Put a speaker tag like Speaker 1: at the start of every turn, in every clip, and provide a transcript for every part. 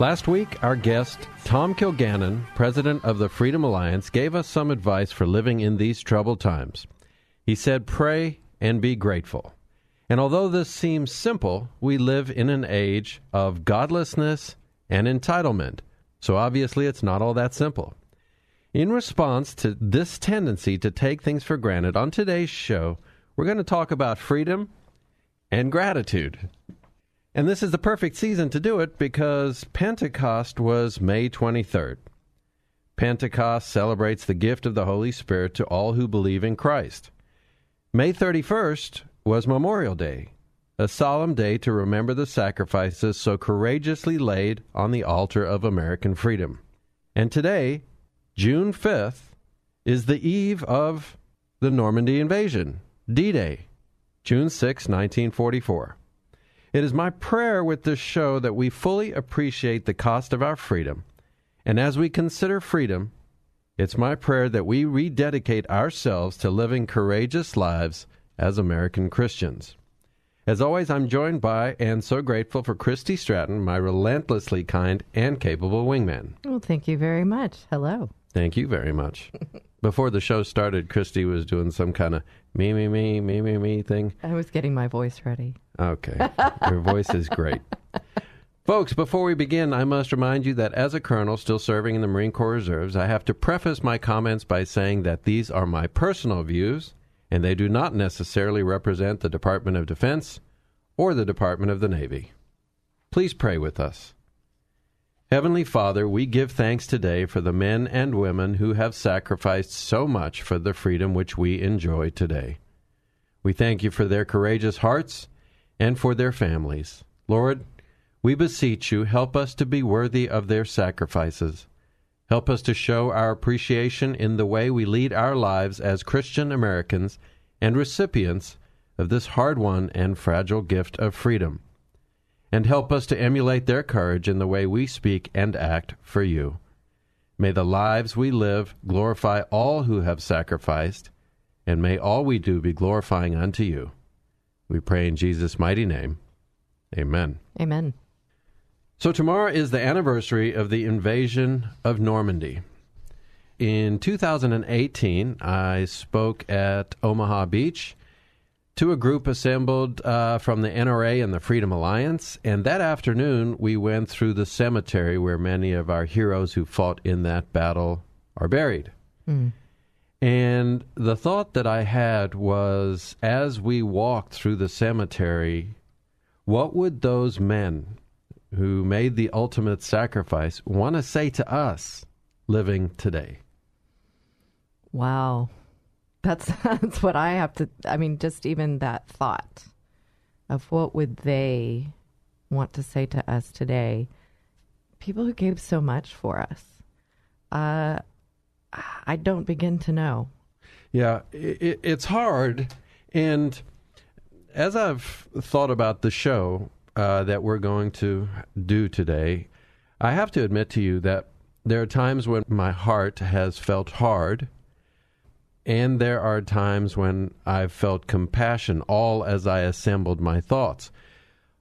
Speaker 1: Last week, our guest, Tom Kilgannon, president of the Freedom Alliance, gave us some advice for living in these troubled times. He said, Pray and be grateful. And although this seems simple, we live in an age of godlessness and entitlement. So obviously, it's not all that simple. In response to this tendency to take things for granted, on today's show, we're going to talk about freedom and gratitude. And this is the perfect season to do it because Pentecost was May 23rd. Pentecost celebrates the gift of the Holy Spirit to all who believe in Christ. May 31st was Memorial Day, a solemn day to remember the sacrifices so courageously laid on the altar of American freedom. And today, June 5th, is the eve of the Normandy invasion, D Day, June 6, 1944. It is my prayer with this show that we fully appreciate the cost of our freedom. And as we consider freedom, it's my prayer that we rededicate ourselves to living courageous lives as American Christians. As always, I'm joined by and so grateful for Christy Stratton, my relentlessly kind and capable wingman.
Speaker 2: Well, thank you very much. Hello.
Speaker 1: Thank you very much. Before the show started, Christy was doing some kind of me, me, me, me, me, me thing.
Speaker 2: I was getting my voice ready.
Speaker 1: Okay. Your voice is great. Folks, before we begin, I must remind you that as a colonel still serving in the Marine Corps Reserves, I have to preface my comments by saying that these are my personal views, and they do not necessarily represent the Department of Defense or the Department of the Navy. Please pray with us. Heavenly Father, we give thanks today for the men and women who have sacrificed so much for the freedom which we enjoy today. We thank you for their courageous hearts and for their families. Lord, we beseech you, help us to be worthy of their sacrifices. Help us to show our appreciation in the way we lead our lives as Christian Americans and recipients of this hard won and fragile gift of freedom. And help us to emulate their courage in the way we speak and act for you. May the lives we live glorify all who have sacrificed, and may all we do be glorifying unto you. We pray in Jesus' mighty name. Amen.
Speaker 2: Amen.
Speaker 1: So, tomorrow is the anniversary of the invasion of Normandy. In 2018, I spoke at Omaha Beach to a group assembled uh, from the NRA and the Freedom Alliance. And that afternoon, we went through the cemetery where many of our heroes who fought in that battle are buried. Mm. And the thought that I had was as we walked through the cemetery, what would those men who made the ultimate sacrifice want to say to us living today?
Speaker 2: Wow. That's that's what I have to I mean just even that thought of what would they want to say to us today people who gave so much for us. Uh I don't begin to know.
Speaker 1: Yeah, it, it's hard. And as I've thought about the show uh, that we're going to do today, I have to admit to you that there are times when my heart has felt hard. and there are times when I've felt compassion all as I assembled my thoughts.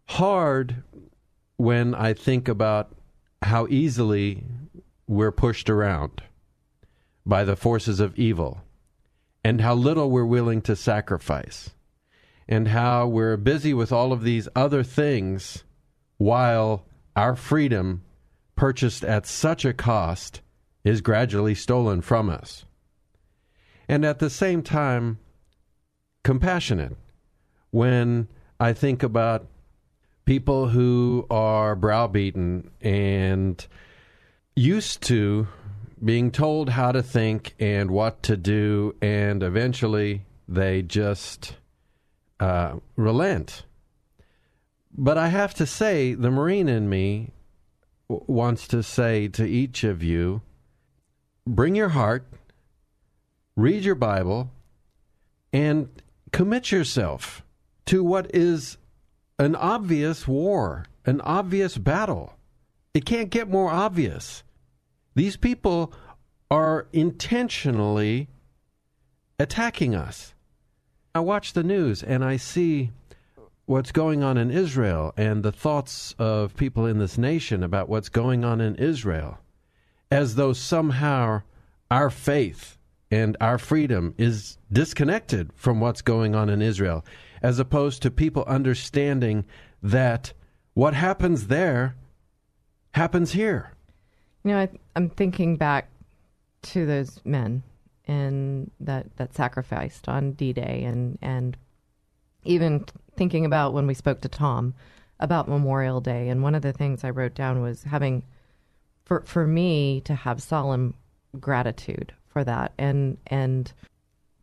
Speaker 1: Hard when I think about how easily we're pushed around by the forces of evil and how little we're willing to sacrifice and how we're busy with all of these other things while our freedom, purchased at such a cost, is gradually stolen from us. And at the same time, compassionate when I think about people who are browbeaten and used to being told how to think and what to do, and eventually they just uh, relent. But I have to say, the Marine in me w- wants to say to each of you bring your heart, read your Bible, and commit yourself to what is an obvious war, an obvious battle. It can't get more obvious. These people are intentionally attacking us. I watch the news and I see what's going on in Israel and the thoughts of people in this nation about what's going on in Israel as though somehow our faith and our freedom is disconnected from what's going on in Israel, as opposed to people understanding that what happens there happens here.
Speaker 2: You know, I, I'm thinking back to those men and that that sacrificed on D-Day, and and even thinking about when we spoke to Tom about Memorial Day, and one of the things I wrote down was having for for me to have solemn gratitude for that, and and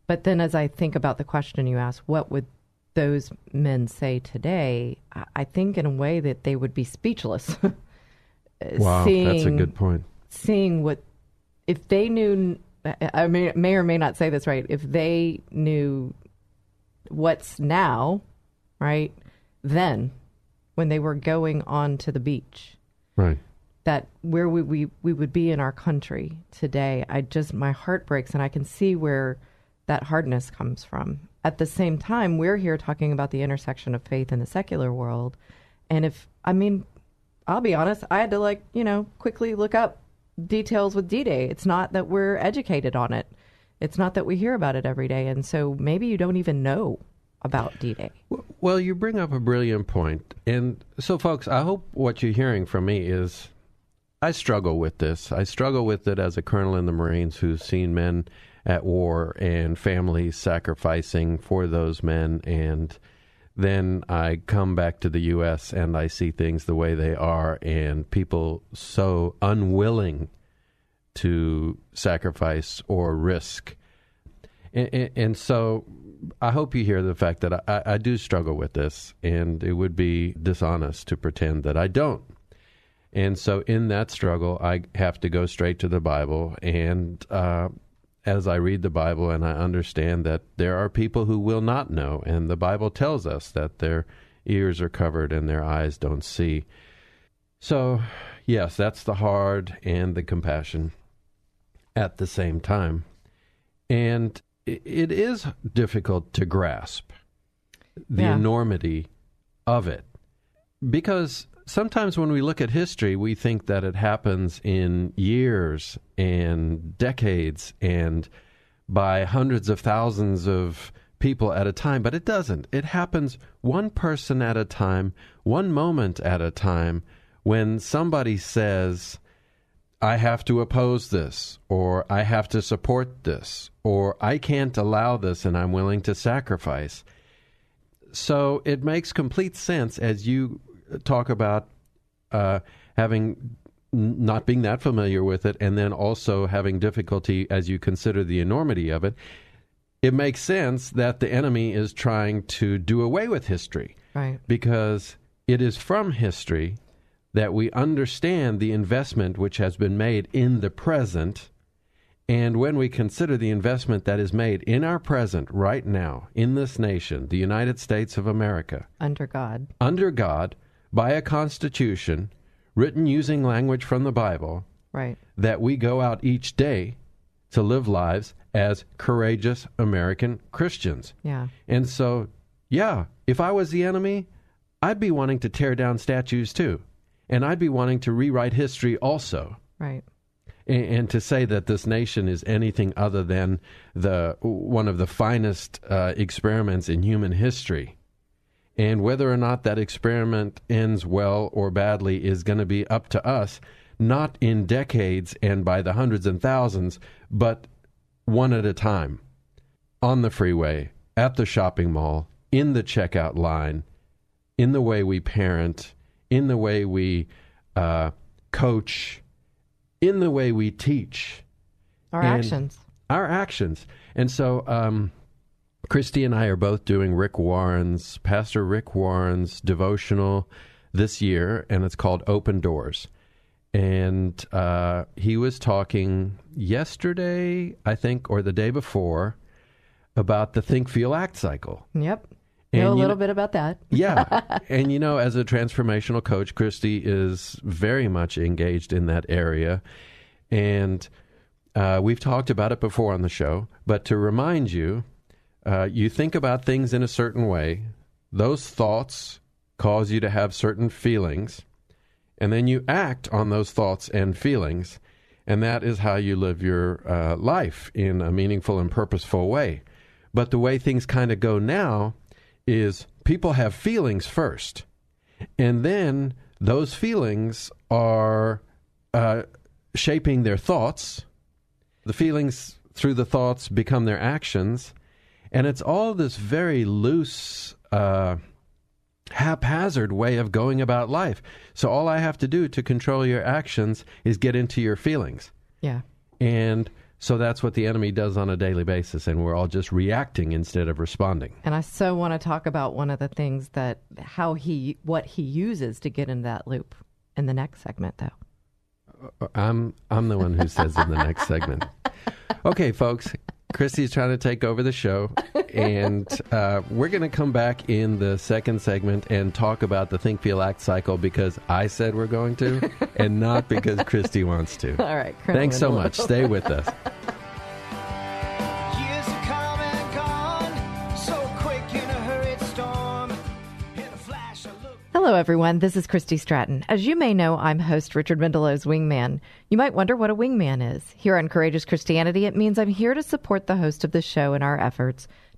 Speaker 2: but then as I think about the question you asked, what would those men say today? I, I think in a way that they would be speechless.
Speaker 1: Wow,
Speaker 2: seeing,
Speaker 1: that's a good point.
Speaker 2: Seeing what if they knew I may, may or may not say this right. If they knew what's now, right, then when they were going on to the beach,
Speaker 1: Right.
Speaker 2: that where we, we, we would be in our country today, I just, my heart breaks and I can see where that hardness comes from. At the same time, we're here talking about the intersection of faith and the secular world. And if, I mean, I'll be honest, I had to like, you know, quickly look up details with D Day. It's not that we're educated on it. It's not that we hear about it every day. And so maybe you don't even know about D Day.
Speaker 1: Well, you bring up a brilliant point. And so, folks, I hope what you're hearing from me is I struggle with this. I struggle with it as a colonel in the Marines who's seen men at war and families sacrificing for those men. And then I come back to the U.S. and I see things the way they are, and people so unwilling to sacrifice or risk. And, and, and so I hope you hear the fact that I, I do struggle with this, and it would be dishonest to pretend that I don't. And so, in that struggle, I have to go straight to the Bible. And uh, as I read the Bible and I understand that there are people who will not know, and the Bible tells us that their ears are covered and their eyes don't see. So, yes, that's the hard and the compassion at the same time. And it is difficult to grasp the
Speaker 2: Yeah.
Speaker 1: enormity of it because sometimes when we look at history, we think that it happens in years and decades and by hundreds of thousands of people at a time, but it doesn't. It happens one person at a time, one moment at a time, when somebody says, I have to oppose this, or I have to support this, or I can't allow this and I'm willing to sacrifice. So it makes complete sense as you talk about uh, having not being that familiar with it and then also having difficulty as you consider the enormity of it. It makes sense that the enemy is trying to do away with history
Speaker 2: Right.
Speaker 1: because it is from history that we understand the investment which has been made in the present. And when we consider the investment that is made in our present right now in this nation, the United States of America,
Speaker 2: Under God.
Speaker 1: under God, by a constitution written using language from the Bible,
Speaker 2: Right.
Speaker 1: that we go out each day to live lives as courageous American Christians.
Speaker 2: Yeah.
Speaker 1: And so, yeah, if I was the enemy, I'd be wanting to tear down statues too. And I'd be wanting to rewrite history also.
Speaker 2: Right.
Speaker 1: And, and to say that this nation is anything other than the one of the finest uh, experiments in human history. And whether or not that experiment ends well or badly is going to be up to us, not in decades and by the hundreds and thousands, but one at a time. On the freeway, at the shopping mall, in the checkout line, in the way we parent, in the way we uh, coach, in the way we teach.
Speaker 2: Our actions.
Speaker 1: Our actions. And so, um, Christy and I are both doing Rick Warren's, Pastor Rick Warren's devotional this year, and it's called Open Doors. And uh, he was talking yesterday, I think, or the day before, about the think, feel, act cycle.
Speaker 2: Yep.
Speaker 1: And
Speaker 2: know a little
Speaker 1: kn-
Speaker 2: bit about that.
Speaker 1: Yeah. and you know, as a transformational coach, Christy is very much engaged in that area. And uh, we've talked about it before on the show, but to remind you, uh, you think about things in a certain way, those thoughts cause you to have certain feelings, and then you act on those thoughts and feelings, and that is how you live your uh, life in a meaningful and purposeful way. But the way things kind of go now is people have feelings first, and then those feelings are uh, shaping their thoughts. The feelings through the thoughts become their actions, and it's all this very loose, uh, haphazard way of going about life. So all I have to do to control your actions is get into your feelings.
Speaker 2: Yeah.
Speaker 1: And so that's what the enemy does on a daily basis, and we're all just reacting instead of responding.
Speaker 2: And I so want to talk about one of the things that how he what he uses to get in that loop in the next segment though.
Speaker 1: I'm I'm the one who says in the next segment. Okay, folks. Christy's trying to take over the show, and uh, we're going to come back in the second segment and talk about the Think Feel Act cycle because I said we're going to, and not because Christy wants to.
Speaker 2: All right.
Speaker 1: Thanks so much. Stay with us.
Speaker 2: Hello, everyone. This is Christy Stratton. As you may know, I'm host Richard Mendelow's Wingman. You might wonder what a wingman is. Here on Courageous Christianity, it means I'm here to support the host of the show in our efforts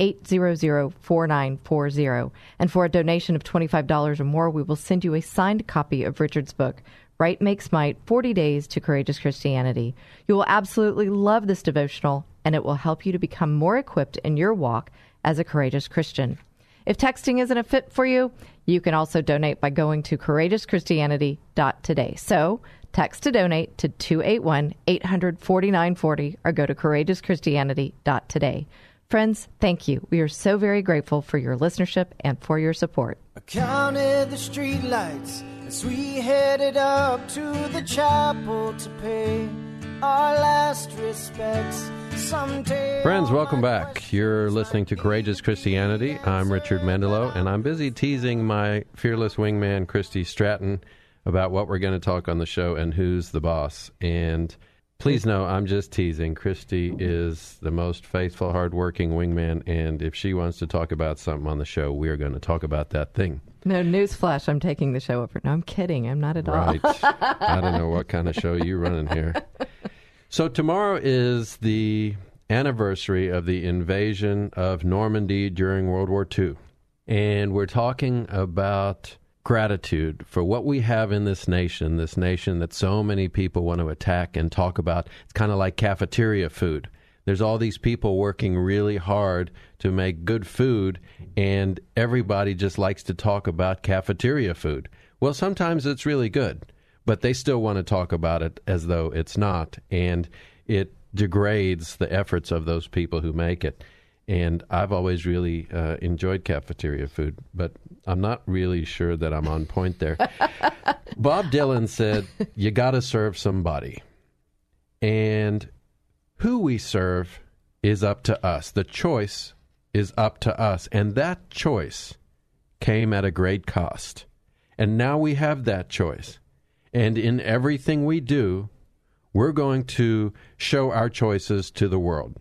Speaker 2: 800 4940. And for a donation of $25 or more, we will send you a signed copy of Richard's book, Right Makes Might 40 Days to Courageous Christianity. You will absolutely love this devotional, and it will help you to become more equipped in your walk as a courageous Christian. If texting isn't a fit for you, you can also donate by going to courageouschristianity.today. So, text to donate to 281 800 4940 or go to courageouschristianity.today. Friends, thank you. We are so very grateful for your listenership and for your support.
Speaker 3: I counted the streetlights as we headed up to the chapel to pay our last respects. Someday.
Speaker 1: Friends, welcome back. You're listening to Courageous Christianity. I'm Richard Mendelow, and I'm busy teasing my fearless wingman, Christy Stratton, about what we're going to talk on the show and who's the boss. And please know, I'm just teasing. Christy is the most faithful, hardworking wingman, and if she wants to talk about something on the show, we're going to talk about that thing.
Speaker 2: No newsflash, I'm taking the show over. No, I'm kidding. I'm not at all.
Speaker 1: Right. I don't know what kind of show you're running here. So tomorrow is the anniversary of the invasion of Normandy during World War II. And we're talking about gratitude for what we have in this nation, this nation that so many people want to attack and talk about. It's kind of like cafeteria food. There's all these people working really hard to make good food, and everybody just likes to talk about cafeteria food. Well, sometimes it's really good, but they still want to talk about it as though it's not, and it degrades the efforts of those people who make it. And I've always really uh, enjoyed cafeteria food, but I'm not really sure that I'm on point there. Bob Dylan said, You got to serve somebody. And who we serve is up to us. The choice is up to us. And that choice came at a great cost. And now we have that choice. And in everything we do, we're going to show our choices to the world.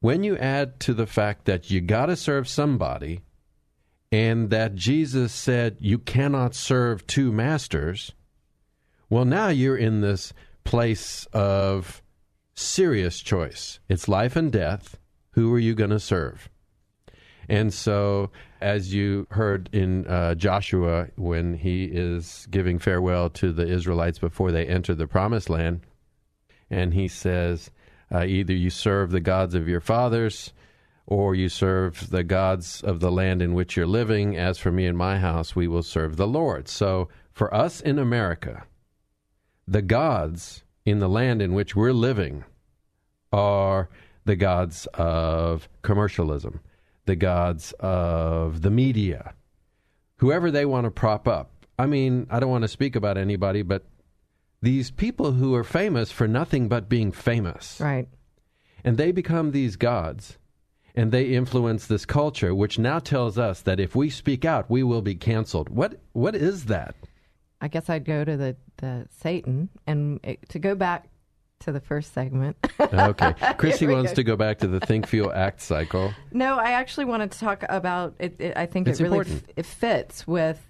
Speaker 1: When you add to the fact that you got to serve somebody and that Jesus said you cannot serve two masters, well, now you're in this place of serious choice. It's life and death. Who are you going to serve? And so, as you heard in uh, Joshua when he is giving farewell to the Israelites before they enter the promised land, and he says, uh, either you serve the gods of your fathers or you serve the gods of the land in which you're living. As for me and my house, we will serve the Lord. So, for us in America, the gods in the land in which we're living are the gods of commercialism, the gods of the media, whoever they want to prop up. I mean, I don't want to speak about anybody, but these people who are famous for nothing but being famous.
Speaker 2: Right.
Speaker 1: And they become these gods and they influence this culture, which now tells us that if we speak out, we will be canceled. What what is that?
Speaker 2: I guess I'd go to the, the Satan and it, to go back to the first segment.
Speaker 1: okay. Chrissy wants go. to go back to the think, feel, act cycle.
Speaker 2: No, I actually wanted to talk about it. it I think
Speaker 1: it's
Speaker 2: it really
Speaker 1: f-
Speaker 2: it fits with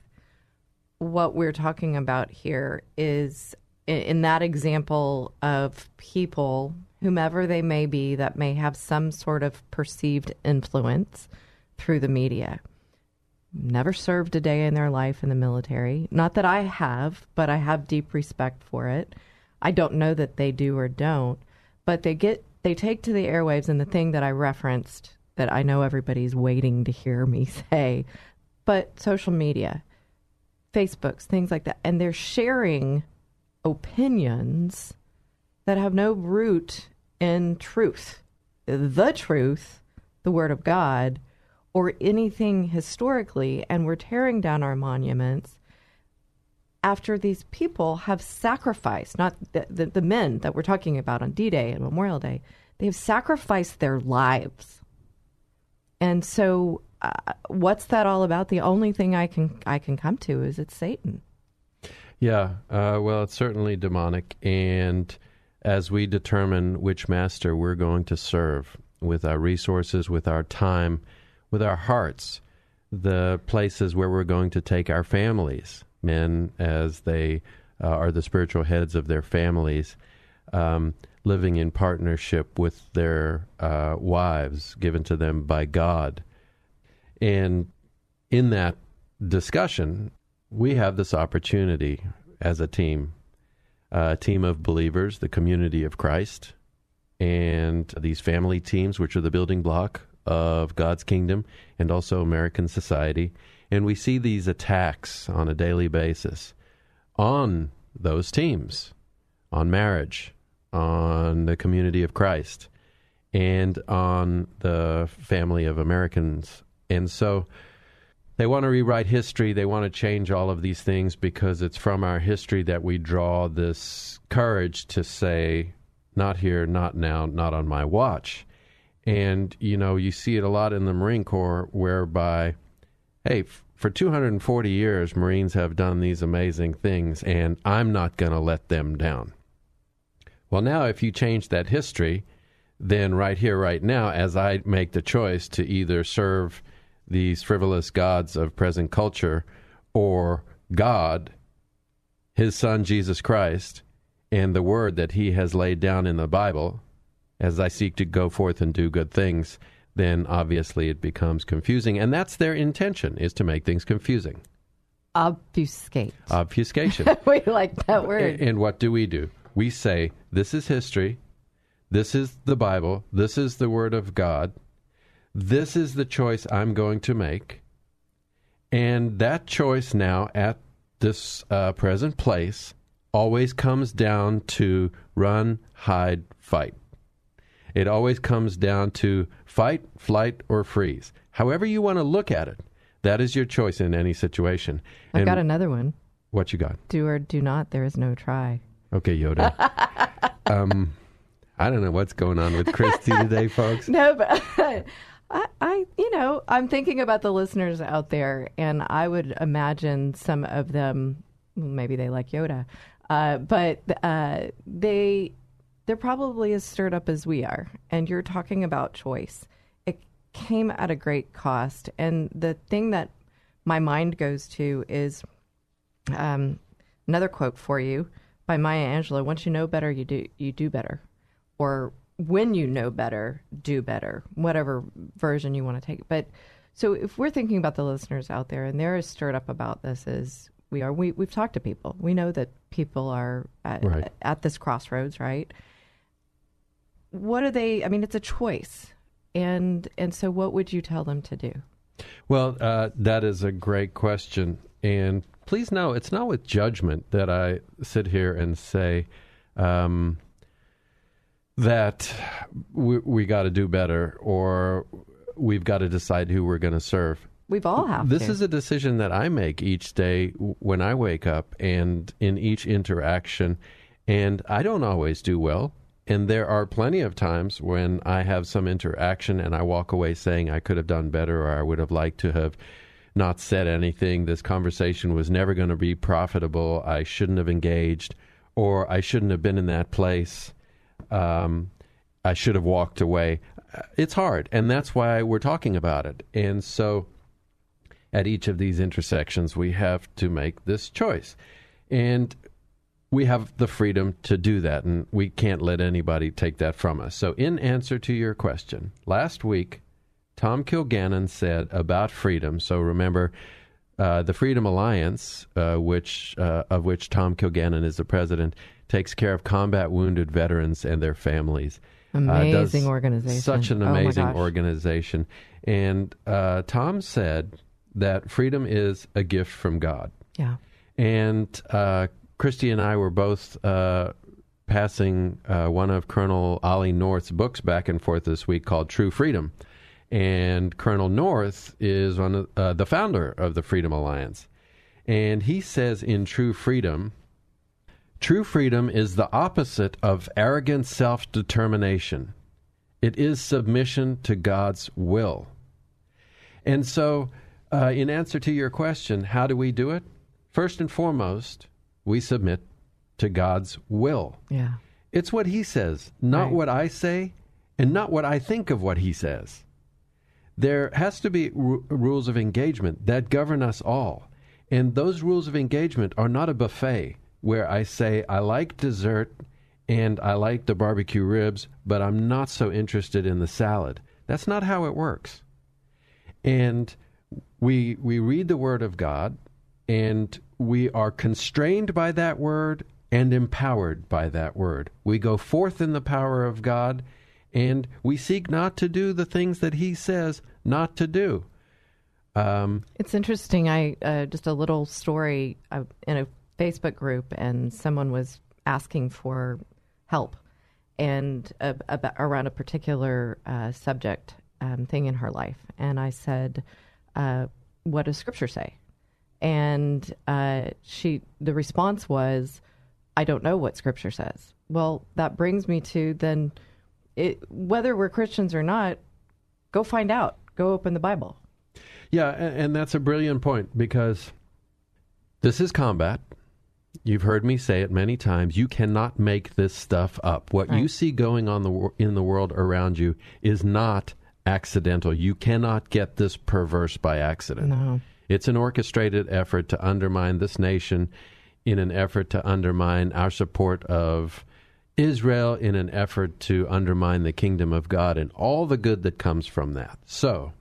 Speaker 2: what we're talking about here is in, in that example of people, whomever they may be, that may have some sort of perceived influence through the media never served a day in their life in the military. Not that I have, but I have deep respect for it. I don't know that they do or don't, but they get they take to the airwaves and the thing that I referenced that I know everybody's waiting to hear me say, but social media, Facebooks, things like that, and they're sharing opinions that have no root in truth. The truth, the word of God, or anything historically, and we're tearing down our monuments after these people have sacrificed, not the, the, the men that we're talking about on D Day and Memorial Day, they've sacrificed their lives. And so, uh, what's that all about? The only thing I can I can come to is it's Satan.
Speaker 1: Yeah, uh, well, it's certainly demonic, and as we determine which master we're going to serve with our resources, with our time, with our hearts, the places where we're going to take our families, men as they uh, are the spiritual heads of their families, um, living in partnership with their uh, wives given to them by God. And in that discussion, we have this opportunity as a team, a team of believers, the community of Christ, and these family teams, which are the building block of God's kingdom and also American society. And we see these attacks on a daily basis on those teams, on marriage, on the community of Christ, and on the family of Americans. And so they want to rewrite history. They want to change all of these things because it's from our history that we draw this courage to say, not here, not now, not on my watch. And, you know, you see it a lot in the Marine Corps whereby hey, f- for 240 years, Marines have done these amazing things, and I'm not going to let them down. Well, now, if you change that history, then right here, right now, as I make the choice to either serve these frivolous gods of present culture or God, His Son, Jesus Christ, and the word that He has laid down in the Bible, as I seek to go forth and do good things, then obviously it becomes confusing. And that's their intention, is to make things confusing.
Speaker 2: Obfuscate.
Speaker 1: Obfuscation.
Speaker 2: we like that word.
Speaker 1: And what do we do? We say, this is history. This is the Bible. This is the Word of God. This is the choice I'm going to make. And that choice now at this uh, present place always comes down to run, hide, fight. It always comes down to fight, flight, or freeze. However you want to look at it, that is your choice in any situation.
Speaker 2: I've
Speaker 1: And
Speaker 2: got another one.
Speaker 1: what you got?
Speaker 2: Do or do not, there is no try.
Speaker 1: Okay, Yoda. um, I don't know what's going on with Christy today, folks.
Speaker 2: No, but I, I, you know, I'm thinking about the listeners out there, and I would imagine some of them, maybe they like Yoda, uh, but uh, they, they're probably as stirred up as we are. And you're talking about choice. It came at a great cost, and the thing that my mind goes to is um, another quote for you by Maya Angelou: "Once you know better, you do you do better." or when you know better, do better, whatever version you want to take. But so if we're thinking about the listeners out there and they're as stirred up about this as we are, we, we've talked to people. We know that people are at,
Speaker 1: Right.
Speaker 2: at this crossroads, right? What are they? I mean, it's a choice. And, and so what would you tell them to do?
Speaker 1: Well, uh, that is a great question. And please know it's not with judgment that I sit here and say um, that we, we got to do better or we've got to decide who we're going to serve.
Speaker 2: We've all have
Speaker 1: This
Speaker 2: to.
Speaker 1: is a decision that I make each day when I wake up and in each interaction. And I don't always do well. And there are plenty of times when I have some interaction and I walk away saying I could have done better or I would have liked to have not said anything. This conversation was never going to be profitable. I shouldn't have engaged or I shouldn't have been in that place. Um, I should have walked away. Uh, It's hard. And that's why we're talking about it. And so at each of these intersections, we have to make this choice. And we have the freedom to do that, and we can't let anybody take that from us. So, in answer to your question, last week, Tom Kilgannon said about freedom. So, remember, uh, the Freedom Alliance, uh, which uh, of which Tom Kilgannon is the president, takes care of combat wounded veterans and their families. Uh,
Speaker 2: Amazing organization.
Speaker 1: Such an
Speaker 2: Oh
Speaker 1: amazing
Speaker 2: gosh.
Speaker 1: organization. And uh, Tom said that freedom is a gift from God.
Speaker 2: Yeah.
Speaker 1: And uh, Christy and I were both uh, passing uh, one of Colonel Ollie North's books back and forth this week called True Freedom. And Colonel North is one of, uh, the founder of the Freedom Alliance. And he says in True Freedom, True freedom is the opposite of arrogant self determination. It is submission to God's will. And so, uh, in answer to your question, how do we do it? First and foremost, we submit to God's will.
Speaker 2: Yeah.
Speaker 1: It's what He says, not
Speaker 2: Right.
Speaker 1: what I say, and not what I think of what He says. There has to be ru- rules of engagement that govern us all. And those rules of engagement are not a buffet where I say, I like dessert and I like the barbecue ribs, but I'm not so interested in the salad. That's not how it works. And we we read the word of God and we are constrained by that word and empowered by that word. We go forth in the power of God and we seek not to do the things that he says not to do. Um,
Speaker 2: It's interesting. I uh, just a little story uh, in a Facebook group, and someone was asking for help and uh, about, around a particular uh, subject um, thing in her life, and I said, uh, "What does Scripture say?" And uh, she, the response was, "I don't know what Scripture says." Well, that brings me to then, it, whether we're Christians or not, go find out. Go open the Bible.
Speaker 1: Yeah, and, and that's a brilliant point because this is combat. You've heard me say it many times. You cannot make this stuff up. What you see going on the in the world around you is not accidental. You cannot get this perverse by accident.
Speaker 2: No.
Speaker 1: It's an orchestrated effort to undermine this nation in an effort to undermine our support of Israel in an effort to undermine the kingdom of God and all the good that comes from that. So,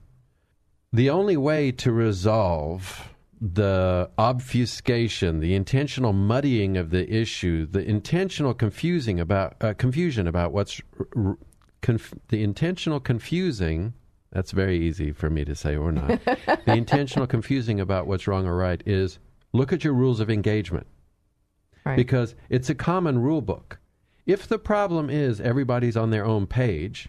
Speaker 1: the only way to resolve the obfuscation, the intentional muddying of the issue, the intentional confusing about uh, confusion about what's r- r- conf- the intentional confusing. That's very easy for me to say or not. the intentional confusing about what's wrong or right is look at your rules of engagement
Speaker 2: Right.
Speaker 1: because it's a common rule book. If the problem is everybody's on their own page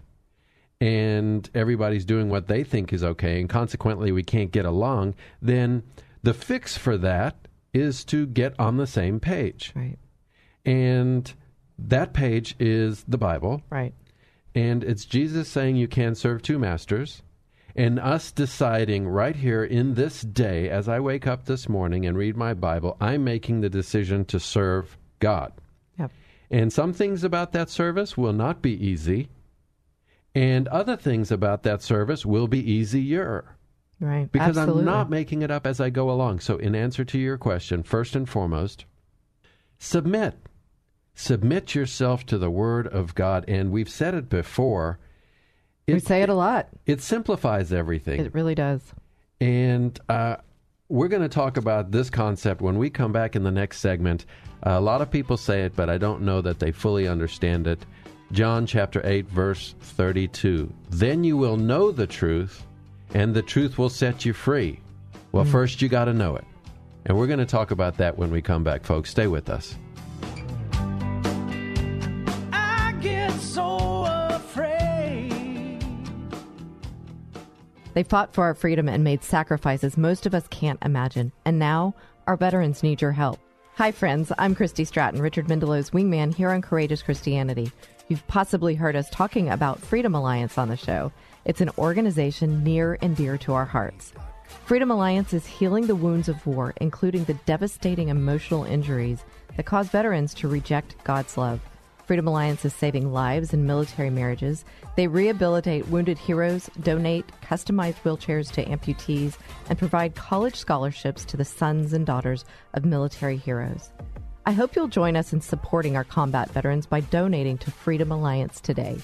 Speaker 1: and everybody's doing what they think is okay, and consequently we can't get along, then the fix for that is to get on the same page.
Speaker 2: Right.
Speaker 1: And that page is the Bible.
Speaker 2: Right.
Speaker 1: And it's Jesus saying you can serve two masters. And us deciding right here in this day, as I wake up this morning and read my Bible, I'm making the decision to serve God.
Speaker 2: Yep.
Speaker 1: And some things about that service will not be easy. And other things about that service will be easier
Speaker 2: Right.
Speaker 1: because
Speaker 2: Absolutely.
Speaker 1: I'm not making it up as I go along. So, in answer to your question, first and foremost, submit. Submit yourself to the Word of God. And we've said it before.
Speaker 2: we say it a lot.
Speaker 1: It simplifies everything.
Speaker 2: It really does.
Speaker 1: And uh, we're going to talk about this concept when we come back in the next segment. a lot of people say it, but I don't know that they fully understand it. John chapter 8, verse 32. Then you will know the truth, and the truth will set you free. Well, hmm. first you got to know it. And we're going to talk about that when we come back, folks. Stay with us.
Speaker 3: I get so afraid.
Speaker 2: They fought for our freedom and made sacrifices most of us can't imagine. And now, our veterans need your help. Hi, friends. I'm Christy Stratton, Richard Mendelow's wingman here on Courageous Christianity. You've possibly heard us talking about Freedom Alliance on the show. It's an organization near and dear to our hearts. Freedom Alliance is healing the wounds of war, including the devastating emotional injuries that cause veterans to reject God's love. Freedom Alliance is saving lives in military marriages. They rehabilitate wounded heroes, donate customized wheelchairs to amputees, and provide college scholarships to the sons and daughters of military heroes. I hope you'll join us in supporting our combat veterans by donating to Freedom Alliance today.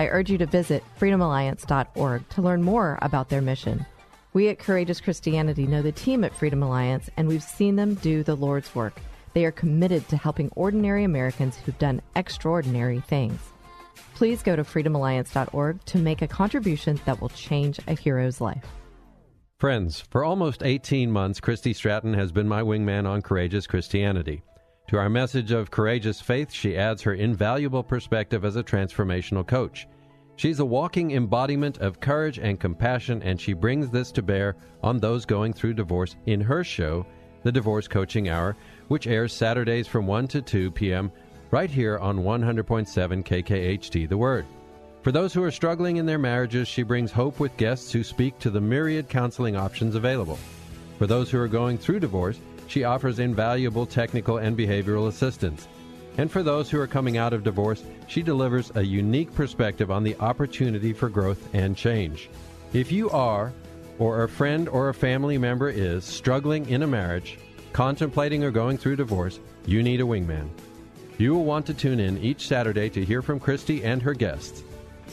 Speaker 2: I urge you to visit freedomalliance.org to learn more about their mission. We at Courageous Christianity know the team at Freedom Alliance, and we've seen them do the Lord's work. They are committed to helping ordinary Americans who've done extraordinary things. Please go to freedomalliance.org to make a contribution that will change a hero's life.
Speaker 1: Friends, for almost 18 months, Christy Stratton has been my wingman on Courageous Christianity. To our message of courageous faith, she adds her invaluable perspective as a transformational coach. She's a walking embodiment of courage and compassion, and she brings this to bear on those going through divorce in her show, The Divorce Coaching Hour, which airs Saturdays from 1 to 2 p.m. right here on 100.7 KKHT The Word. For those who are struggling in their marriages, she brings hope with guests who speak to the myriad counseling options available. For those who are going through divorce, she offers invaluable technical and behavioral assistance. And for those who are coming out of divorce, she delivers a unique perspective on the opportunity for growth and change. If you are, or a friend or a family member is, struggling in a marriage, contemplating or going through divorce, you need a wingman. You will want to tune in each Saturday to hear from Christy and her guests.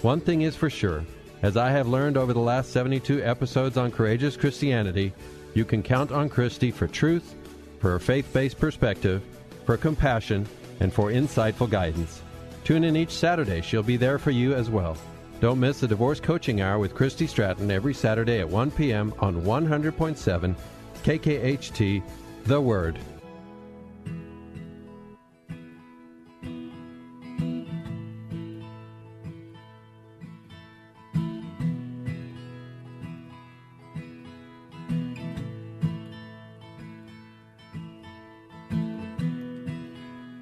Speaker 1: One thing is for sure, as I have learned over the last 72 episodes on Courageous Christianity, you can count on Christy for truth, for a faith based perspective, for compassion, and for insightful guidance. Tune in each Saturday, she'll be there for you as well. Don't miss the Divorce Coaching Hour with Christy Stratton every Saturday at 1 p.m. on 100.7 KKHT, The Word.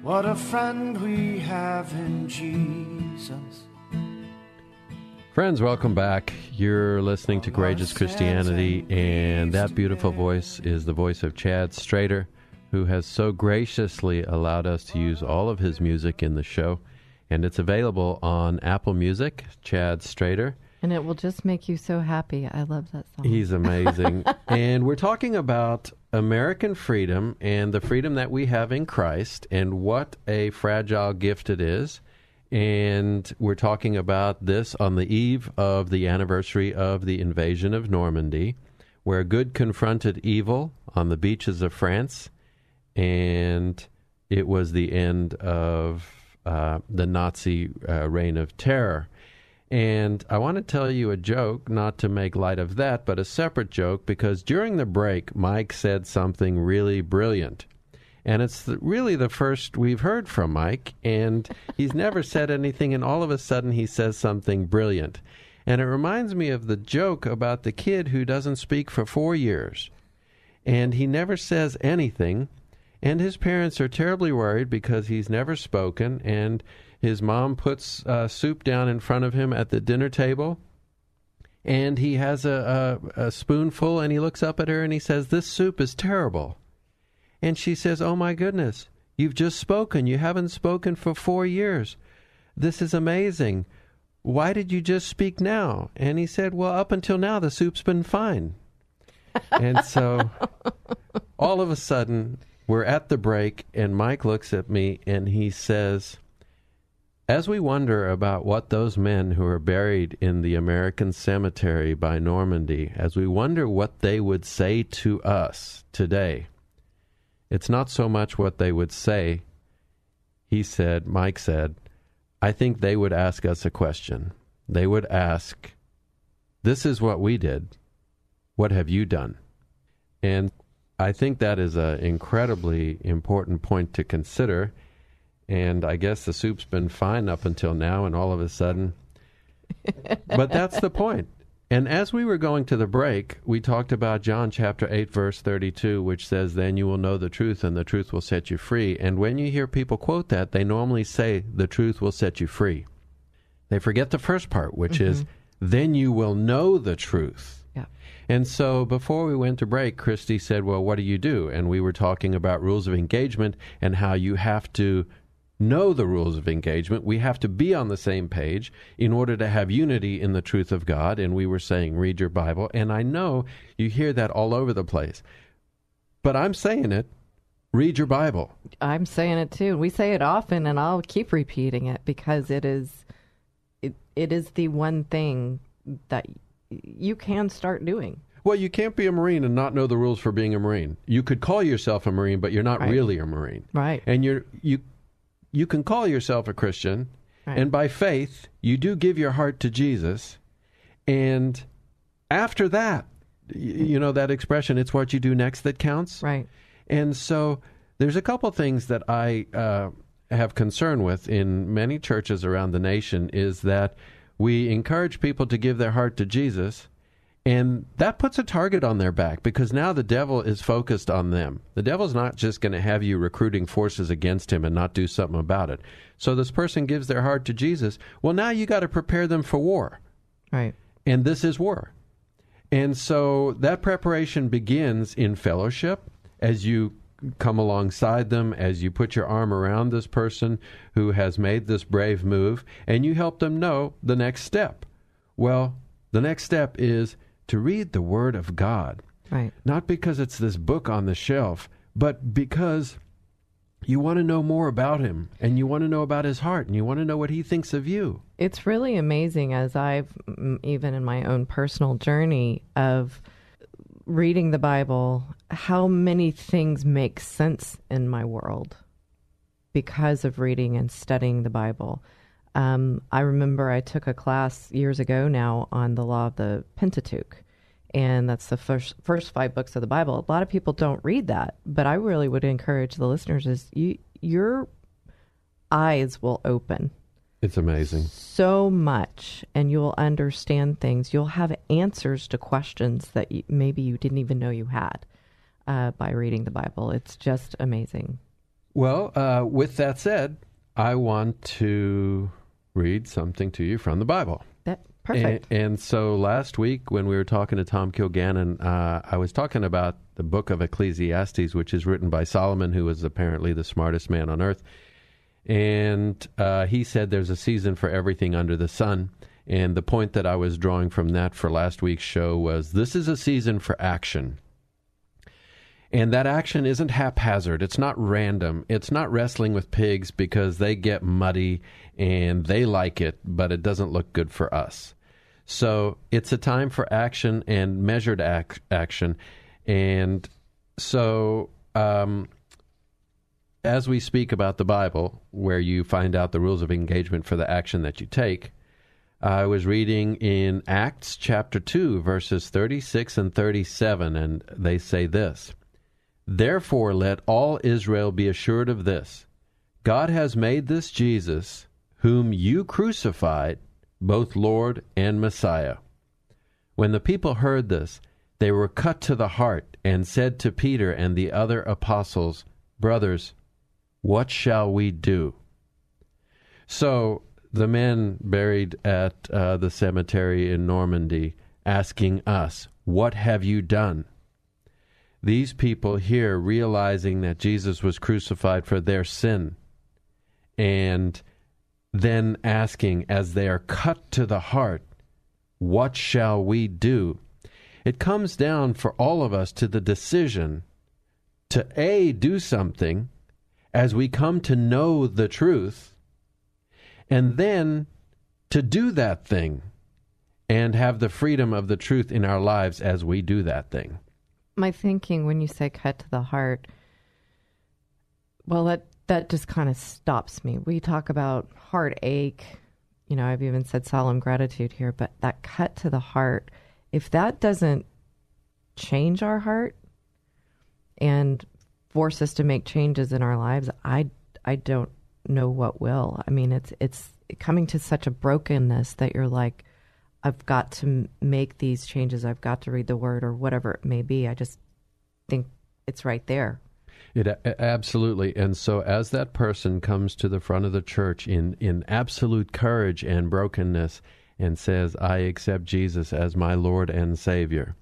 Speaker 3: What a friend we have in Jesus.
Speaker 1: Friends, welcome back. You're listening to Courageous Christianity, and that beautiful voice is the voice of Chad Strader, who has so graciously allowed us to use all of his music in the show. And it's available on Apple Music, Chad Strader.
Speaker 2: And it will just make you so happy. I love that song.
Speaker 1: He's amazing. and we're talking about American freedom and the freedom that we have in Christ and what a fragile gift it is. And we're talking about this on the eve of the anniversary of the invasion of Normandy, where good confronted evil on the beaches of France, and it was the end of uh, the Nazi uh, reign of terror. And I want to tell you a joke, not to make light of that, but a separate joke, because during the break, Mike said something really brilliant. And it's the, really the first we've heard from Mike, and he's never said anything, and all of a sudden he says something brilliant. And it reminds me of the joke about the kid who doesn't speak for four years, and he never says anything, and his parents are terribly worried because he's never spoken, and his mom puts uh, soup down in front of him at the dinner table and he has a, a, a, spoonful and he looks up at her and he says, This soup is terrible. And she says, Oh my goodness, you've just spoken. You haven't spoken for four years. This is amazing. Why did you just speak now? And he said, Well, up until now, the soup's been fine. and so all of a sudden, we're at the break, and Mike looks at me and he says, as we wonder about what those men who are buried in the American cemetery by Normandy, as we wonder what they would say to us today, it's not so much what they would say. He said, Mike said, I think they would ask us a question. They would ask, This is what we did. What have you done? And I think that is an incredibly important point to consider and I guess the soup's been fine up until now, and all of a sudden. but that's the point. And as we were going to the break, we talked about John chapter 8, verse 32, which says, Then you will know the truth, and the truth will set you free. And when you hear people quote that, they normally say, The truth will set you free. They forget the first part, which mm-hmm. is, Then you will know the truth.
Speaker 2: Yeah.
Speaker 1: And so before we went to break, Christy said, Well, what do you do? And we were talking about rules of engagement and how you have to know the rules of engagement. We have to be on the same page in order to have unity in the truth of God. And we were saying, read your Bible. And I know you hear that all over the place. But I'm saying it read your Bible.
Speaker 2: I'm saying it too. We say it often, and I'll keep repeating it because it is. It, it is the one thing that you can start doing.
Speaker 1: Well, you can't be a Marine and not know the rules for being a Marine. You could call yourself a Marine, but you're not
Speaker 2: right.
Speaker 1: really a Marine.
Speaker 2: Right.
Speaker 1: And you're you you can call yourself a Christian, right. and by faith, you do give your heart to Jesus. And after that, you know that expression, it's what you do next that counts.
Speaker 2: Right.
Speaker 1: And so there's a couple things that I uh, have concern with in many churches around the nation is that we encourage people to give their heart to Jesus, and that puts a target on their back because now the devil is focused on them. The devil's not just going to have you recruiting forces against him and not do something about it. So this person gives their heart to Jesus. Well, now you got to prepare them for war.
Speaker 2: Right.
Speaker 1: And this is war. And so that preparation begins in fellowship as you come alongside them, as you put your arm around this person who has made this brave move, and you help them know the next step. Well, the next step is to read the Word of God.
Speaker 2: Right.
Speaker 1: Not because it's this book on the shelf, but because you want to know more about him and you want to know about his heart and you want to know what he thinks of you.
Speaker 2: It's really amazing as I've even in my own personal journey of reading the Bible how many things make sense in my world because of reading and studying the Bible. Um, I remember I took a class years ago now on the law of the Pentateuch, and that's the first first five books of the Bible. A lot of people don't read that, but I really would encourage the listeners is you your eyes will open.
Speaker 1: It's amazing.
Speaker 2: So much, and you'll understand things. You'll have answers to questions that you, maybe you didn't even know you had uh, by reading the Bible. It's just amazing.
Speaker 1: Well, uh, with that said, I want to read something to you from the Bible.
Speaker 2: That perfect.
Speaker 1: And, and so last week when we were talking to Tom Kilgannon, uh, I was talking about the book of Ecclesiastes, which is written by Solomon, who was apparently the smartest man on earth. And uh, he said there's a season for everything under the sun. And the point that I was drawing from that for last week's show was this is a season for action. And that action isn't haphazard. It's not random. It's not wrestling with pigs because they get muddy and they like it, but it doesn't look good for us. So it's a time for action and measured ac- action. And so, um, as we speak about the Bible, where you find out the rules of engagement for the action that you take, I was reading in Acts chapter 2, verses 36 and 37, and they say this Therefore, let all Israel be assured of this God has made this Jesus, whom you crucified, both Lord and Messiah. When the people heard this, they were cut to the heart and said to Peter and the other apostles, Brothers, what shall we do? So the men buried at uh, the cemetery in Normandy asking us, What have you done? These people here realizing that Jesus was crucified for their sin and then asking as they are cut to the heart, What shall we do? It comes down for all of us to the decision to A, do something as we come to know the truth, and then to do that thing and have the freedom of the truth in our lives as we do that thing.
Speaker 2: My thinking when you say cut to the heart, well, that that just kind of stops me. We talk about heartache, you know, I've even said solemn gratitude here, but that cut to the heart, if that doesn't change our heart and force us to make changes in our lives, I I don't know what will. I mean, it's it's coming to such a brokenness that you're like, I've got to make these changes. I've got to read the word or whatever it may be. I just think it's right there.
Speaker 1: It absolutely. And so as that person comes to the front of the church in in absolute courage and brokenness and says, "I accept Jesus as my Lord and Savior."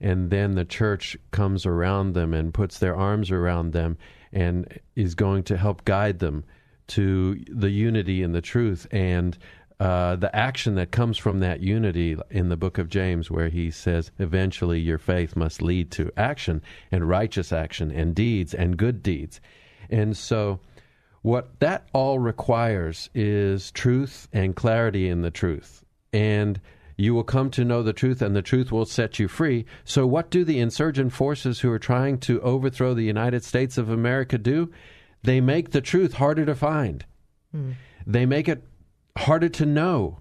Speaker 1: And then the church comes around them and puts their arms around them and is going to help guide them to the unity and the truth and uh, the action that comes from that unity in the book of James, where he says, eventually your faith must lead to action and righteous action and deeds and good deeds. And so, what that all requires is truth and clarity in the truth. And you will come to know the truth, and the truth will set you free. So, what do the insurgent forces who are trying to overthrow the United States of America do? They make the truth harder to find. Mm. They make it harder to know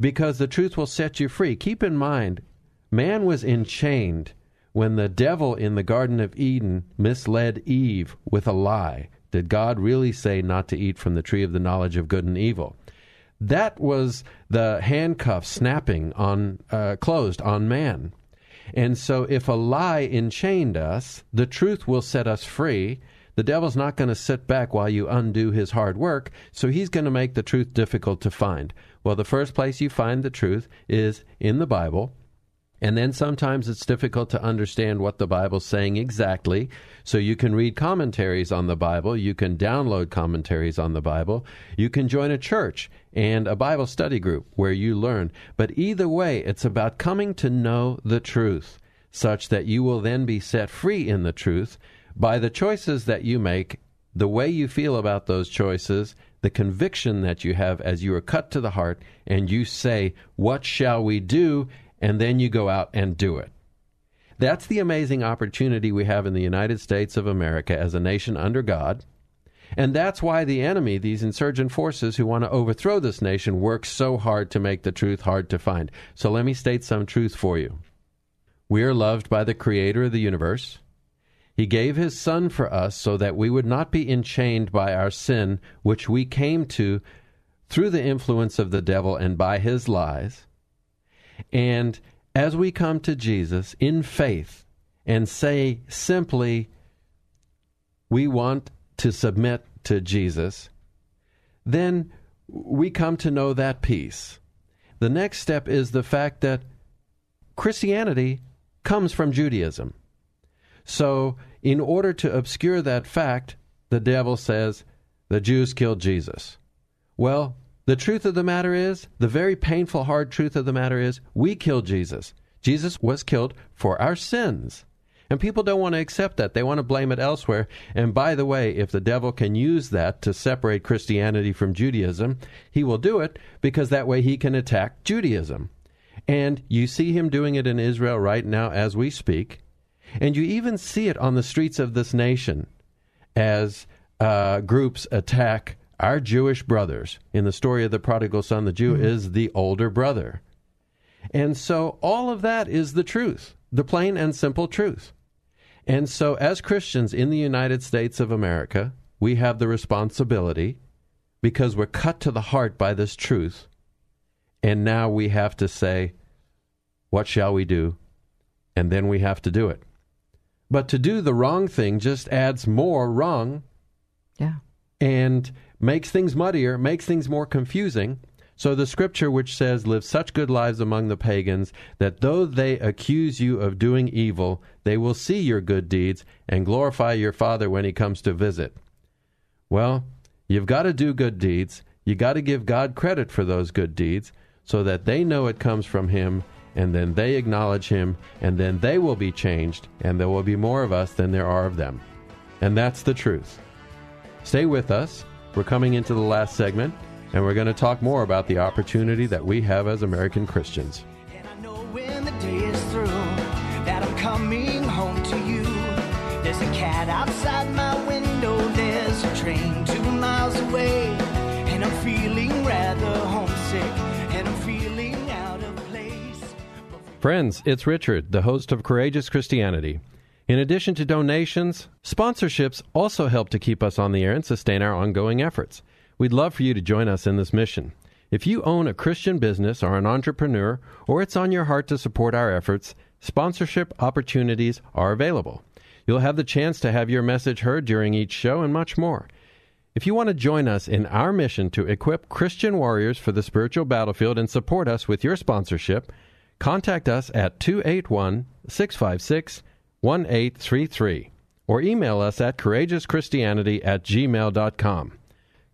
Speaker 1: because the truth will set you free. Keep in mind, man was enchained when the devil in the Garden of Eden misled Eve with a lie. Did God really say not to eat from the tree of the knowledge of good and evil? That was the handcuff snapping on uh, closed on man. And so if a lie enchained us, the truth will set us free the devil's not going to sit back while you undo his hard work, so he's going to make the truth difficult to find. Well, the first place you find the truth is in the Bible. And then sometimes it's difficult to understand what the Bible's saying exactly. So you can read commentaries on the Bible. You can download commentaries on the Bible. You can join a church and a Bible study group where you learn. But either way, it's about coming to know the truth such that you will then be set free in the truth by the choices that you make, the way you feel about those choices, the conviction that you have as you are cut to the heart, and you say, What shall we do? And then you go out and do it. That's the amazing opportunity we have in the United States of America as a nation under God. And that's why the enemy, these insurgent forces who want to overthrow this nation, work so hard to make the truth hard to find. So let me state some truth for you. We are loved by the Creator of the universe. He gave his Son for us so that we would not be enchained by our sin, which we came to through the influence of the devil and by his lies. And as we come to Jesus in faith and say simply, we want to submit to Jesus, then we come to know that peace. The next step is the fact that Christianity comes from Judaism. So, in order to obscure that fact, the devil says the Jews killed Jesus. Well, the truth of the matter is, the very painful, hard truth of the matter is, we killed Jesus. Jesus was killed for our sins. And people don't want to accept that. They want to blame it elsewhere. And by the way, if the devil can use that to separate Christianity from Judaism, he will do it because that way he can attack Judaism. And you see him doing it in Israel right now as we speak. And you even see it on the streets of this nation as uh, groups attack our Jewish brothers. In the story of the prodigal son, the Jew mm-hmm. is the older brother. And so all of that is the truth, the plain and simple truth. And so, as Christians in the United States of America, we have the responsibility because we're cut to the heart by this truth. And now we have to say, What shall we do? And then we have to do it. But to do the wrong thing just adds more wrong
Speaker 2: Yeah.
Speaker 1: and makes things muddier, makes things more confusing. So the scripture which says, Live such good lives among the pagans, that though they accuse you of doing evil, they will see your good deeds and glorify your Father when he comes to visit. Well, you've got to do good deeds. You've got to give God credit for those good deeds so that they know it comes from him and then they acknowledge him and then they will be changed and there will be more of us than there are of them. And that's the truth. Stay with us. We're coming into the last segment, and we're going to talk more about the opportunity that we have as American Christians.
Speaker 3: And I know when the day is through that I'm coming home to you. There's a cat outside my window, there's a train two miles away.
Speaker 1: Friends, it's Richard, the host of Courageous Christianity. In addition to donations, sponsorships also help to keep us on the air and sustain our ongoing efforts. We'd love for you to join us in this mission. If you own a Christian business or an entrepreneur, or it's on your heart to support our efforts, sponsorship opportunities are available. You'll have the chance to have your message heard during each show and much more. If you want to join us in our mission to equip Christian warriors for the spiritual battlefield and support us with your sponsorship, contact us at 281 656 1833 or email us at courageouschristianity at gmail.com.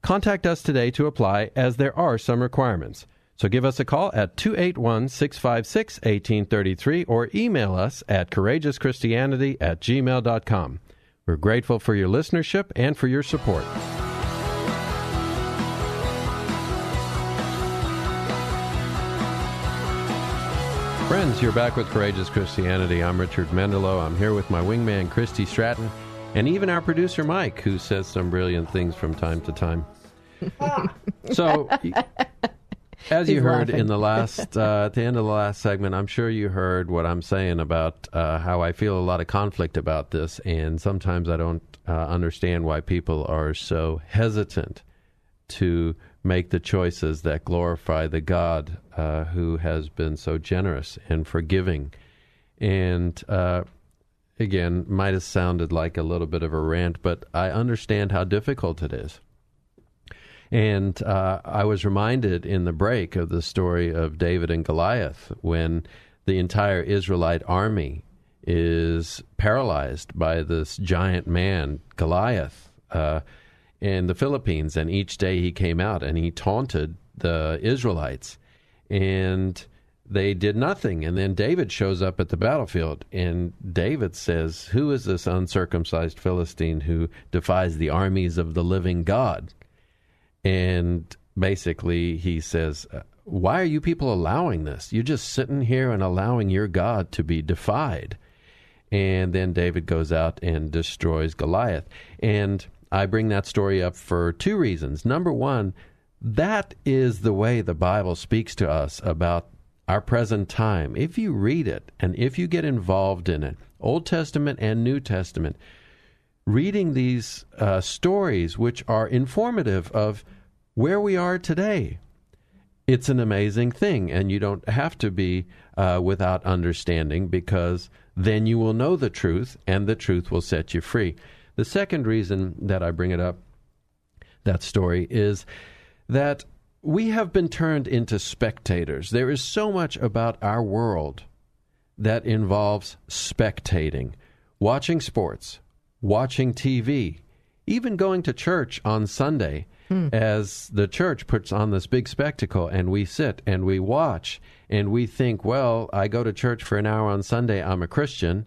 Speaker 1: Contact us today to apply as there are some requirements. So give us a call at 281 656 1833 or email us at courageouschristianity at gmail.com. We're grateful for your listenership and for your support. Friends, you're back with Courageous Christianity. I'm Richard Mendelow. I'm here with my wingman, Christy Stratton, and even our producer, Mike, who says some brilliant things from time to time. so, as you heard
Speaker 2: laughing.
Speaker 1: in the last, uh, at the end of the last segment, I'm sure you heard what I'm saying about uh, how I feel a lot of conflict about this, and sometimes I don't uh, understand why people are so hesitant to make the choices that glorify the God uh, who has been so generous and forgiving. And uh, again, might have sounded like a little bit of a rant, but I understand how difficult it is. And uh, I was reminded in the break of the story of David and Goliath when the entire Israelite army is paralyzed by this giant man, Goliath, uh, in the Philistines. And each day he came out and he taunted the Israelites. And they did nothing. And then David shows up at the battlefield, and David says, Who is this uncircumcised Philistine who defies the armies of the living God? And basically, he says, uh, Why are you people allowing this? You're just sitting here and allowing your God to be defied. And then David goes out and destroys Goliath. And I bring that story up for two reasons. Number one, that is the way the Bible speaks to us about our present time. If you read it and if you get involved in it, Old Testament and New Testament, reading these uh, stories which are informative of where we are today. It's an amazing thing, and you don't have to be uh, without understanding because then you will know the truth, and the truth will set you free. The second reason that I bring it up, that story, is that we have been turned into spectators. There is so much about our world that involves spectating, watching sports, watching TV, even going to church on Sunday hmm. as the church puts on this big spectacle and we sit and we watch and we think, well, I go to church for an hour on Sunday, I'm a Christian.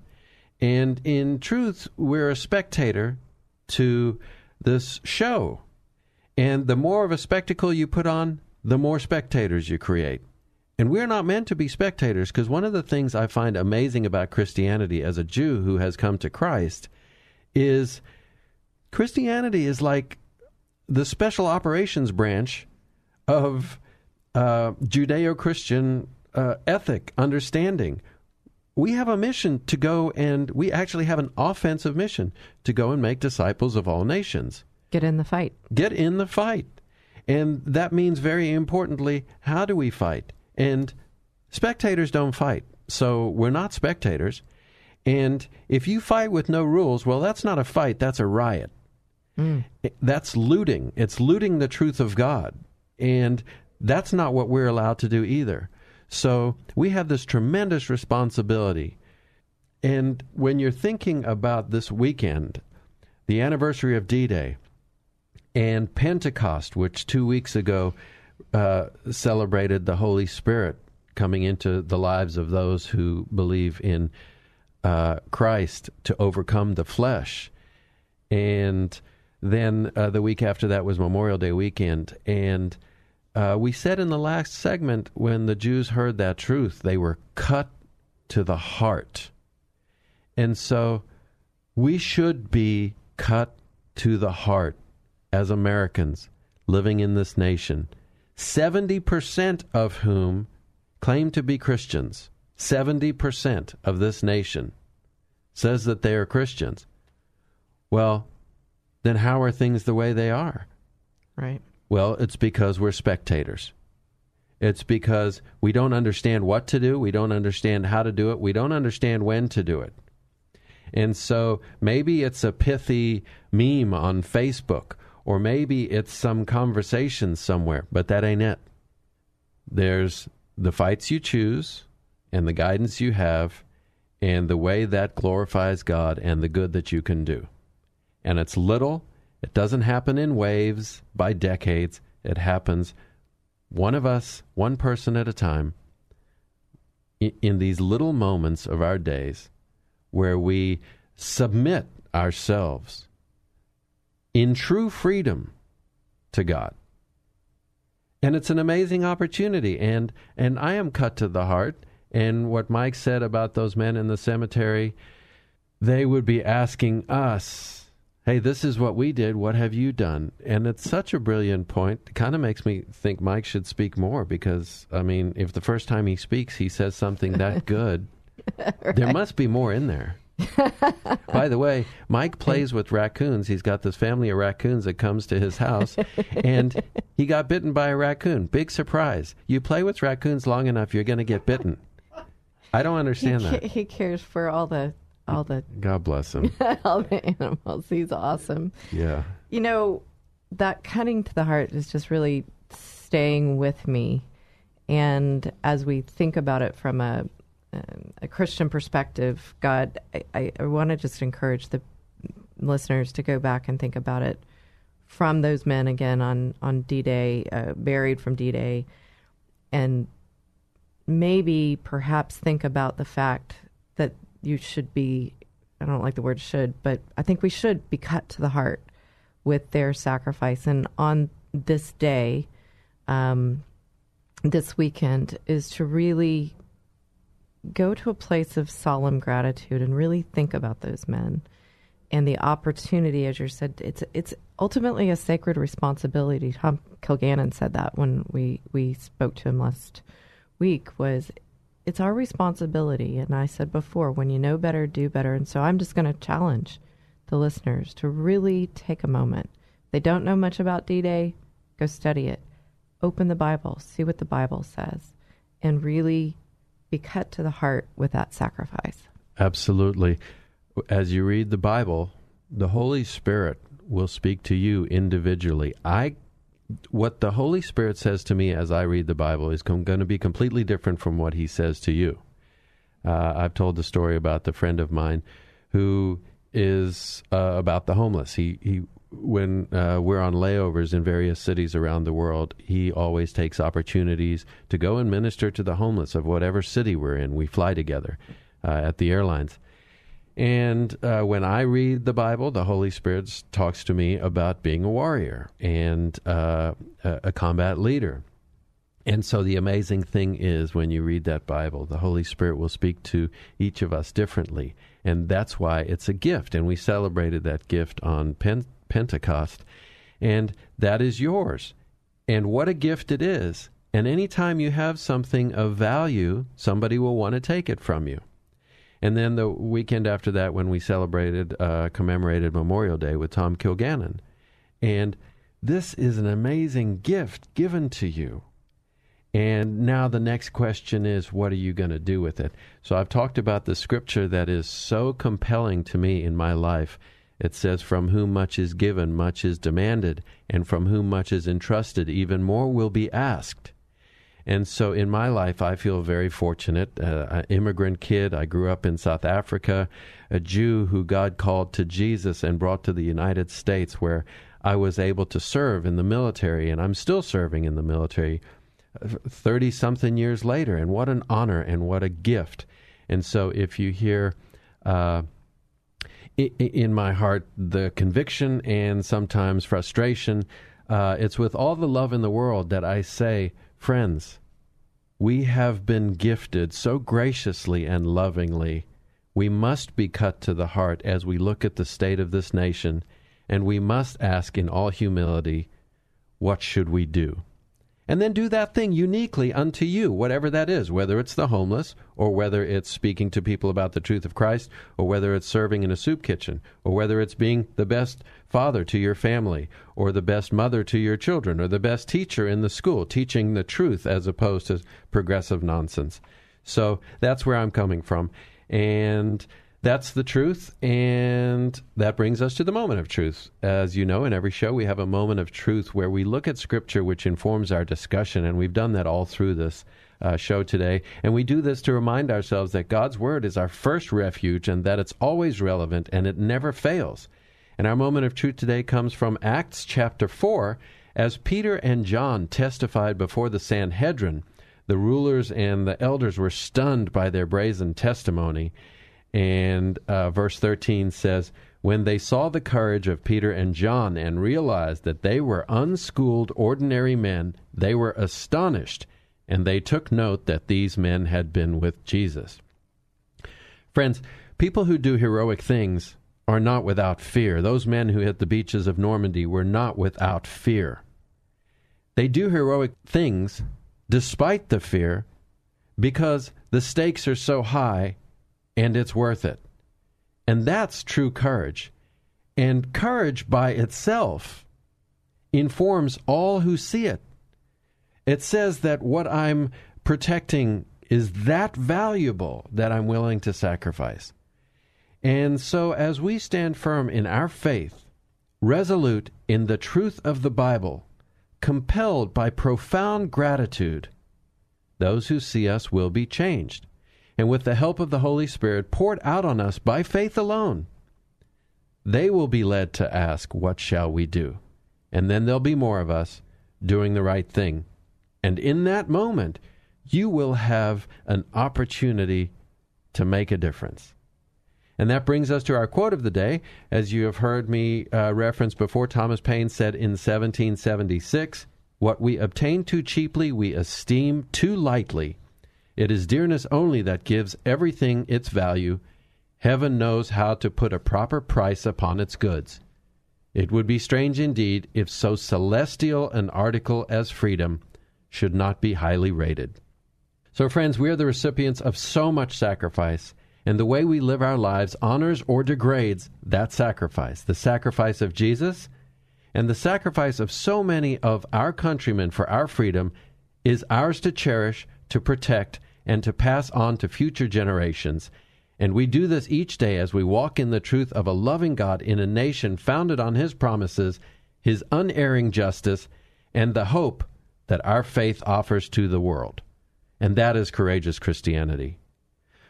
Speaker 1: And in truth, we're a spectator to this show. And the more of a spectacle you put on, the more spectators you create. And we're not meant to be spectators because one of the things I find amazing about Christianity as a Jew who has come to Christ is Christianity is like the special operations branch of uh, Judeo Christian uh, ethic, understanding. We have a mission to go and we actually have an offensive mission to go and make disciples of all nations.
Speaker 2: Get in the fight.
Speaker 1: Get in the fight. And that means very importantly, how do we fight? And spectators don't fight. So we're not spectators. And if you fight with no rules, well, that's not a fight, that's a riot. Mm. That's looting. It's looting the truth of God. And that's not what we're allowed to do either. So we have this tremendous responsibility. And when you're thinking about this weekend, the anniversary of D Day, and Pentecost, which two weeks ago uh, celebrated the Holy Spirit coming into the lives of those who believe in uh, Christ to overcome the flesh. And then uh, the week after that was Memorial Day weekend. And uh, we said in the last segment when the Jews heard that truth, they were cut to the heart. And so we should be cut to the heart as Americans living in this nation, 70% of whom claim to be Christians. 70% of this nation says that they are Christians. Well, then how are things the way they are?
Speaker 2: Right.
Speaker 1: Well, it's because we're spectators. It's because we don't understand what to do, we don't understand how to do it, we don't understand when to do it. And so maybe it's a pithy meme on Facebook or maybe it's some conversation somewhere, but that ain't it. There's the fights you choose and the guidance you have and the way that glorifies God and the good that you can do. And it's little, it doesn't happen in waves by decades, it happens one of us, one person at a time, in these little moments of our days where we submit ourselves in true freedom to God. And it's an amazing opportunity and and I am cut to the heart and what Mike said about those men in the cemetery they would be asking us hey this is what we did what have you done and it's such a brilliant point it kind of makes me think Mike should speak more because I mean if the first time he speaks he says something that good right. there must be more in there By the way, Mike plays with raccoons. He's got this family of raccoons that comes to his house, and he got bitten by a raccoon. Big surprise. You play with raccoons long enough, you're going to get bitten. I don't understand
Speaker 2: he,
Speaker 1: that.
Speaker 2: He cares for all the all the
Speaker 1: God bless him.
Speaker 2: all the animals. He's awesome.
Speaker 1: Yeah.
Speaker 2: You know, that cutting to the heart is just really staying with me. And as we think about it from a um, a Christian perspective, God, I, I want to just encourage the listeners to go back and think about it from those men again on on D Day, uh, buried from D Day, and maybe perhaps think about the fact that you should be. I don't like the word should, but I think we should be cut to the heart with their sacrifice. And on this day, um, this weekend, is to really go to a place of solemn gratitude and really think about those men and the opportunity, as you said, it's it's ultimately a sacred responsibility. Tom Kilgannon said that when we, we spoke to him last week was it's our responsibility. And I said before, when you know better, do better. And so I'm just going to challenge the listeners to really take a moment. They don't know much about D-Day, go study it. Open the Bible, see what the Bible says, and really be cut to the heart with that sacrifice.
Speaker 1: Absolutely. As you read the Bible, the Holy Spirit will speak to you individually. I what the Holy Spirit says to me as I read the Bible is com- going to be completely different from what he says to you. Uh, I've told the story about the friend of mine who is uh, about the homeless. He he when uh, we're on layovers in various cities around the world, he always takes opportunities to go and minister to the homeless of whatever city we're in. We fly together uh, at the airlines. And uh, when I read the Bible, the Holy Spirit talks to me about being a warrior and uh, a combat leader. And so the amazing thing is when you read that Bible, the Holy Spirit will speak to each of us differently. And that's why it's a gift. And we celebrated that gift on Pen- Pentecost. And that is yours. And what a gift it is. And anytime you have something of value, somebody will want to take it from you. And then the weekend after that, when we celebrated, uh, commemorated Memorial Day with Tom Kilgannon. And this is an amazing gift given to you. And now the next question is, what are you going to do with it? So I've talked about the scripture that is so compelling to me in my life. It says, From whom much is given, much is demanded, and from whom much is entrusted, even more will be asked. And so in my life, I feel very fortunate. Uh, an immigrant kid, I grew up in South Africa, a Jew who God called to Jesus and brought to the United States, where I was able to serve in the military, and I'm still serving in the military 30 something years later. And what an honor and what a gift. And so if you hear uh, in my heart the conviction and sometimes frustration, uh, it's with all the love in the world that I say, friends, we have been gifted so graciously and lovingly. We must be cut to the heart as we look at the state of this nation, and we must ask in all humility, what should we do? And then do that thing uniquely unto you, whatever that is, whether it's the homeless, or whether it's speaking to people about the truth of Christ, or whether it's serving in a soup kitchen, or whether it's being the best father to your family, or the best mother to your children, or the best teacher in the school, teaching the truth as opposed to progressive nonsense. So that's where I'm coming from. And that's the truth, and that brings us to the moment of truth. As you know, in every show, we have a moment of truth where we look at Scripture, which informs our discussion, and we've done that all through this uh, show today. And we do this to remind ourselves that God's Word is our first refuge and that it's always relevant and it never fails. And our moment of truth today comes from Acts chapter 4. As Peter and John testified before the Sanhedrin, the rulers and the elders were stunned by their brazen testimony. And uh, verse 13 says, When they saw the courage of Peter and John and realized that they were unschooled, ordinary men, they were astonished, and they took note that these men had been with Jesus. Friends, people who do heroic things are not without fear. Those men who hit the beaches of Normandy were not without fear. They do heroic things despite the fear because the stakes are so high and it's worth it. And that's true courage. And courage by itself informs all who see it. It says that what I'm protecting is that valuable that I'm willing to sacrifice. And so, as we stand firm in our faith, resolute in the truth of the Bible, compelled by profound gratitude, those who see us will be changed and with the help of the Holy Spirit poured out on us by faith alone, they will be led to ask, What shall we do? And then there'll be more of us doing the right thing. And in that moment, you will have an opportunity to make a difference. And that brings us to our quote of the day. As you have heard me uh, reference before, Thomas Paine said in 1776, What we obtain too cheaply, we esteem too lightly. It is dearness only that gives everything its value. Heaven knows how to put a proper price upon its goods. It would be strange indeed if so celestial an article as freedom should not be highly rated. So, friends, we are the recipients of so much sacrifice, and the way we live our lives honors or degrades that sacrifice the sacrifice of Jesus and the sacrifice of so many of our countrymen for our freedom is ours to cherish to protect, and to pass on to future generations. And we do this each day as we walk in the truth of a loving God in a nation founded on His promises, His unerring justice, and the hope that our faith offers to the world. And that is courageous Christianity.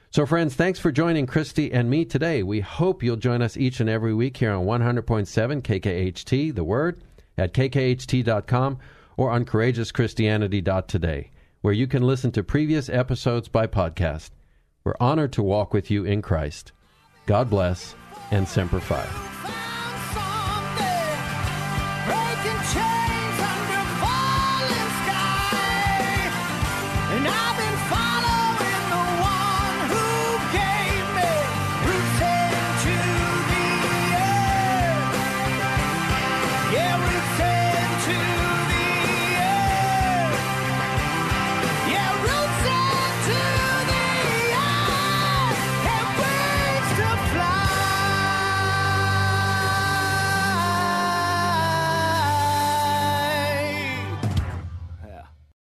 Speaker 1: So, friends, thanks for joining Christy and me today. We hope you'll join us each and every week here on 100.7 KKHT, the word, at kkht.com or on courageouschristianity.today where you can listen to previous episodes by podcast. We're honored to walk with you in Christ. God bless and Semper Fi.